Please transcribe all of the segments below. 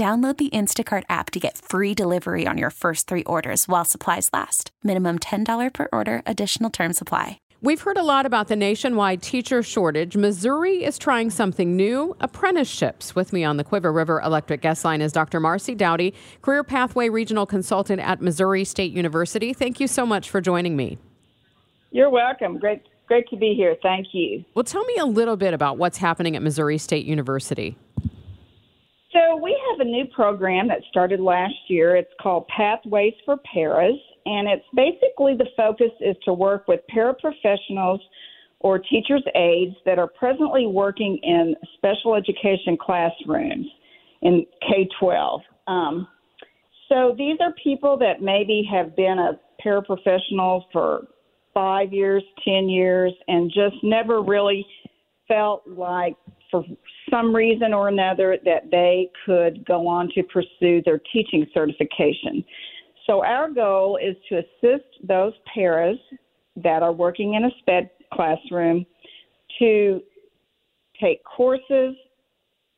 Download the Instacart app to get free delivery on your first three orders while supplies last. Minimum $10 per order, additional term supply. We've heard a lot about the nationwide teacher shortage. Missouri is trying something new apprenticeships. With me on the Cuivre River Electric Guest Line is Dr. Marci Dowdy, Career Pathway Regional Consultant at Missouri State University. Thank you so much for joining me. You're welcome. Great, great to be here. Thank you. Well, tell me a little bit about what's happening at Missouri State University. A new program that started last year. It's called Pathways for Paras, and it's basically the focus is to work with paraprofessionals or teachers' aides that are presently working in special education classrooms in K 12. Um, so these are people that maybe have been a paraprofessional for five years, 10 years, and just never really felt like for some reason or another that they could go on to pursue their teaching certification. So our goal is to assist those paras that are working in a SPED classroom to take courses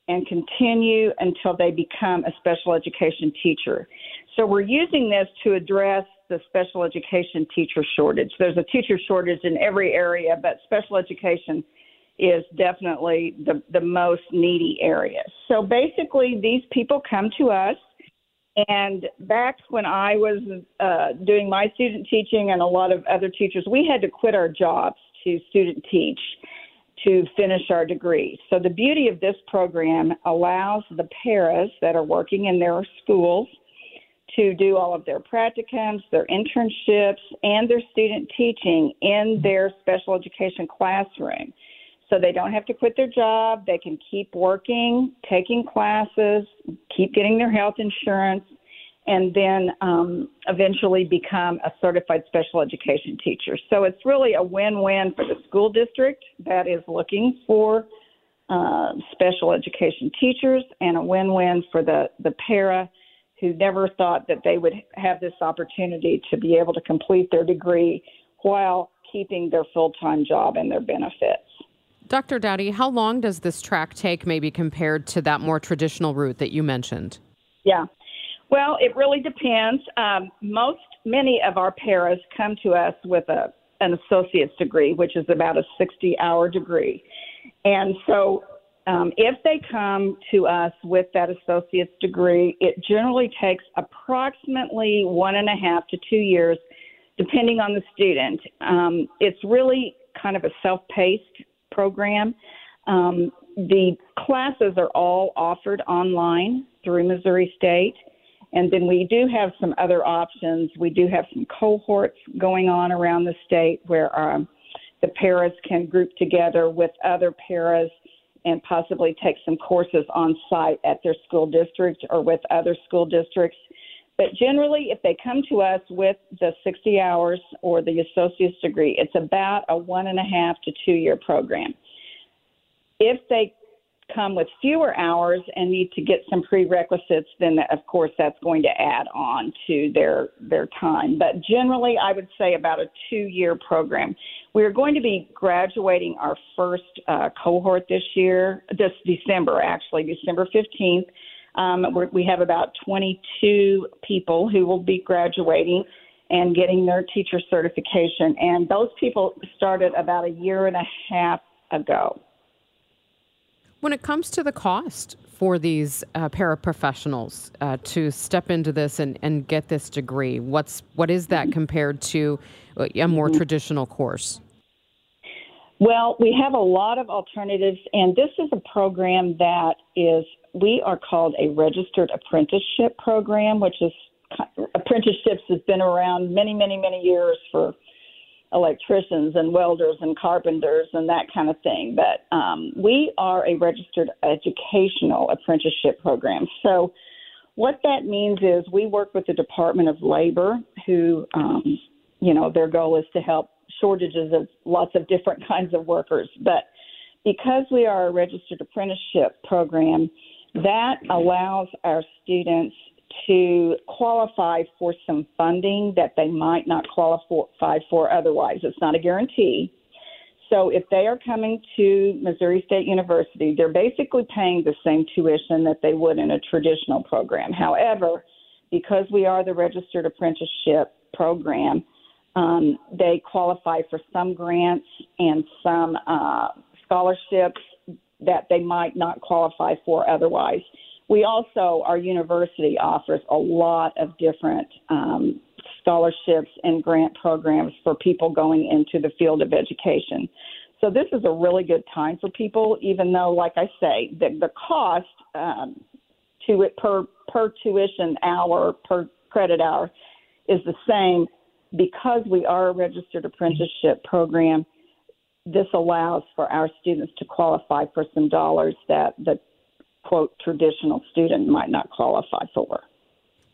and continue until they become a special education teacher. So we're using this to address the special education teacher shortage. There's a teacher shortage in every area, but special education is definitely the, the most needy area. So basically, these people come to us. And back when I was uh, doing my student teaching and a lot of other teachers, we had to quit our jobs to student teach to finish our degree. So the beauty of this program allows the paras that are working in their schools to do all of their practicums, their internships, and their student teaching in their special education classroom so they don't have to quit their job. They can keep working, taking classes, keep getting their health insurance, and then um, eventually become a certified special education teacher. So it's really a win win for the school district that is looking for uh, special education teachers, and a win win for the, the para who never thought that they would have this opportunity to be able to complete their degree while keeping their full time job and their benefits. Dr. Dowdy, how long does this track take, maybe compared to that more traditional route that you mentioned? Yeah. Well, it really depends. Um, most, many of our paras come to us with a, an associate's degree, which is about a 60 hour degree. And so um, if they come to us with that associate's degree, it generally takes approximately one and a half to two years, depending on the student. Um, it's really kind of a self paced program. Um, the classes are all offered online through Missouri State. And then we do have some other options. We do have some cohorts going on around the state where um, the paras can group together with other paras and possibly take some courses on site at their school district or with other school districts. But generally, if they come to us with the 60 hours or the associate's degree, it's about a one and a half to two year program. If they come with fewer hours and need to get some prerequisites, then of course that's going to add on to their their time. But generally, I would say about a two-year program. We are going to be graduating our first uh, cohort this year, this December actually, December fifteenth. Um, we have about 22 people who will be graduating and getting their teacher certification, and those people started about a year and a half ago. When it comes to the cost for these uh, paraprofessionals uh, to step into this and, and get this degree, what's what is that compared to a more mm-hmm. traditional course? Well, we have a lot of alternatives, and this is a program that is, we are called a registered apprenticeship program, which is apprenticeships has been around many, many, many years for electricians and welders and carpenters and that kind of thing. But um, we are a registered educational apprenticeship program. So, what that means is we work with the Department of Labor, who, um, you know, their goal is to help shortages of lots of different kinds of workers. But because we are a registered apprenticeship program, that allows our students to qualify for some funding that they might not qualify for otherwise. It's not a guarantee. So if they are coming to Missouri State University, they're basically paying the same tuition that they would in a traditional program. However, because we are the registered apprenticeship program, um, they qualify for some grants and some uh, scholarships that they might not qualify for otherwise. We also, our university offers a lot of different um, scholarships and grant programs for people going into the field of education. So this is a really good time for people, even though, like I say, the, the cost um, to it per per tuition hour per credit hour is the same because we are a registered apprenticeship program. This allows for our students to qualify for some dollars that the quote traditional student might not qualify for.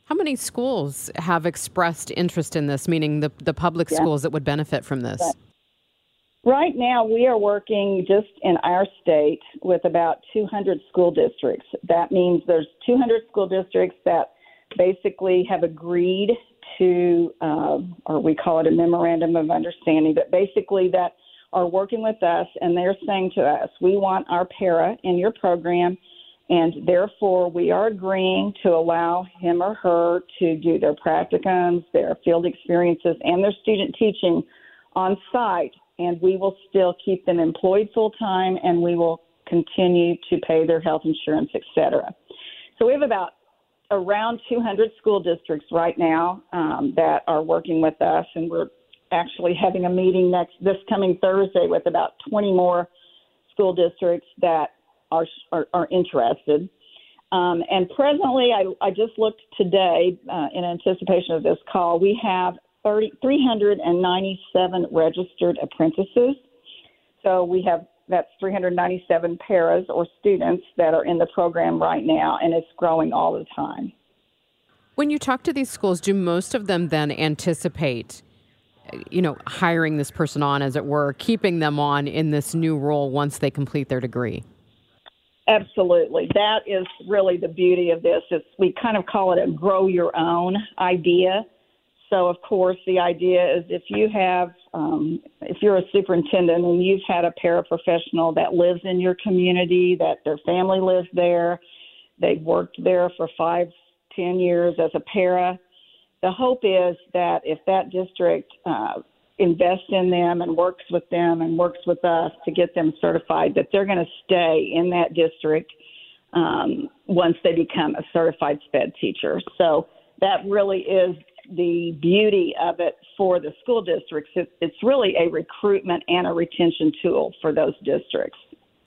How many schools have expressed interest in this, meaning the, the public yeah. schools that would benefit from this? Right now, we are working just in our state with about 200 school districts. That means there's 200 school districts that basically have agreed to, uh, or we call it a memorandum of understanding, but basically that are working with us and they're saying to us, we want our para in your program and therefore we are agreeing to allow him or her to do their practicums, their field experiences, and their student teaching on site, and we will still keep them employed full time, and we will continue to pay their health insurance, et cetera. So we have about around 200 school districts right now um, that are working with us, and we're actually having a meeting next this coming Thursday with about 20 more school districts that are are, are interested. Um, and presently, I, I just looked today uh, in anticipation of this call. We have 30, 397 registered apprentices. So we have that's 397 paras or students that are in the program right now, and it's growing all the time. When you talk to these schools, do most of them then anticipate, you know, hiring this person on, as it were, keeping them on in this new role once they complete their degree? Absolutely. That is really the beauty of this. We kind of call it a grow your own idea. So of course the idea is if you have um, if you're a superintendent and you've had a paraprofessional that lives in your community, that their family lives there, they've worked there for five, ten years as a para. The hope is that if that district uh, invest in them and works with them and works with us to get them certified, that they're going to stay in that district um, once they become a certified SPED teacher. So that really is the beauty of it for the school districts. It, it's really a recruitment and a retention tool for those districts.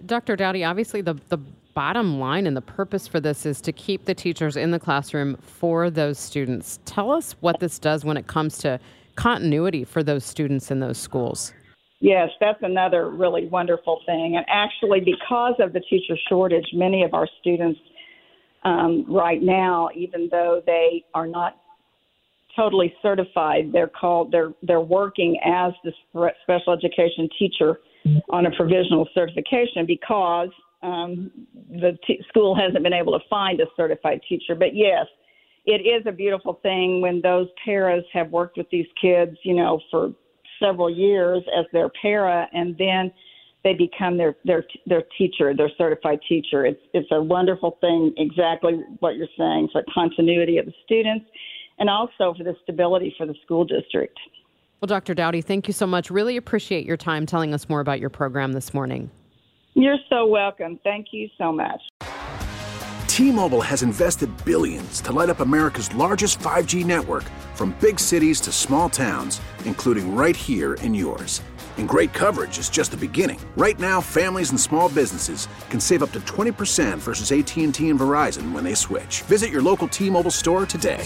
Dr. Dowdy, obviously the, the bottom line and the purpose for this is to keep the teachers in the classroom for those students. Tell us what this does when it comes to continuity for those students in those schools. Yes, that's another really wonderful thing. And actually, because of the teacher shortage, many of our students um, right now, even though they are not totally certified, they're called they're they're working as the special education teacher on a provisional certification because um, the t- school hasn't been able to find a certified teacher. But yes, it is a beautiful thing when those paras have worked with these kids, you know, for several years as their para, and then they become their their their teacher, their certified teacher. It's it's a wonderful thing. Exactly what you're saying for continuity of the students, and also for the stability for the school district. Well, Dr. Dowdy, thank you so much. Really appreciate your time telling us more about your program this morning. You're so welcome. Thank you so much. T-Mobile has invested billions to light up America's largest 5G network from big cities to small towns, including right here in yours. And great coverage is just the beginning. Right now, families and small businesses can save up to 20% versus AT&T and Verizon when they switch. Visit your local T-Mobile store today.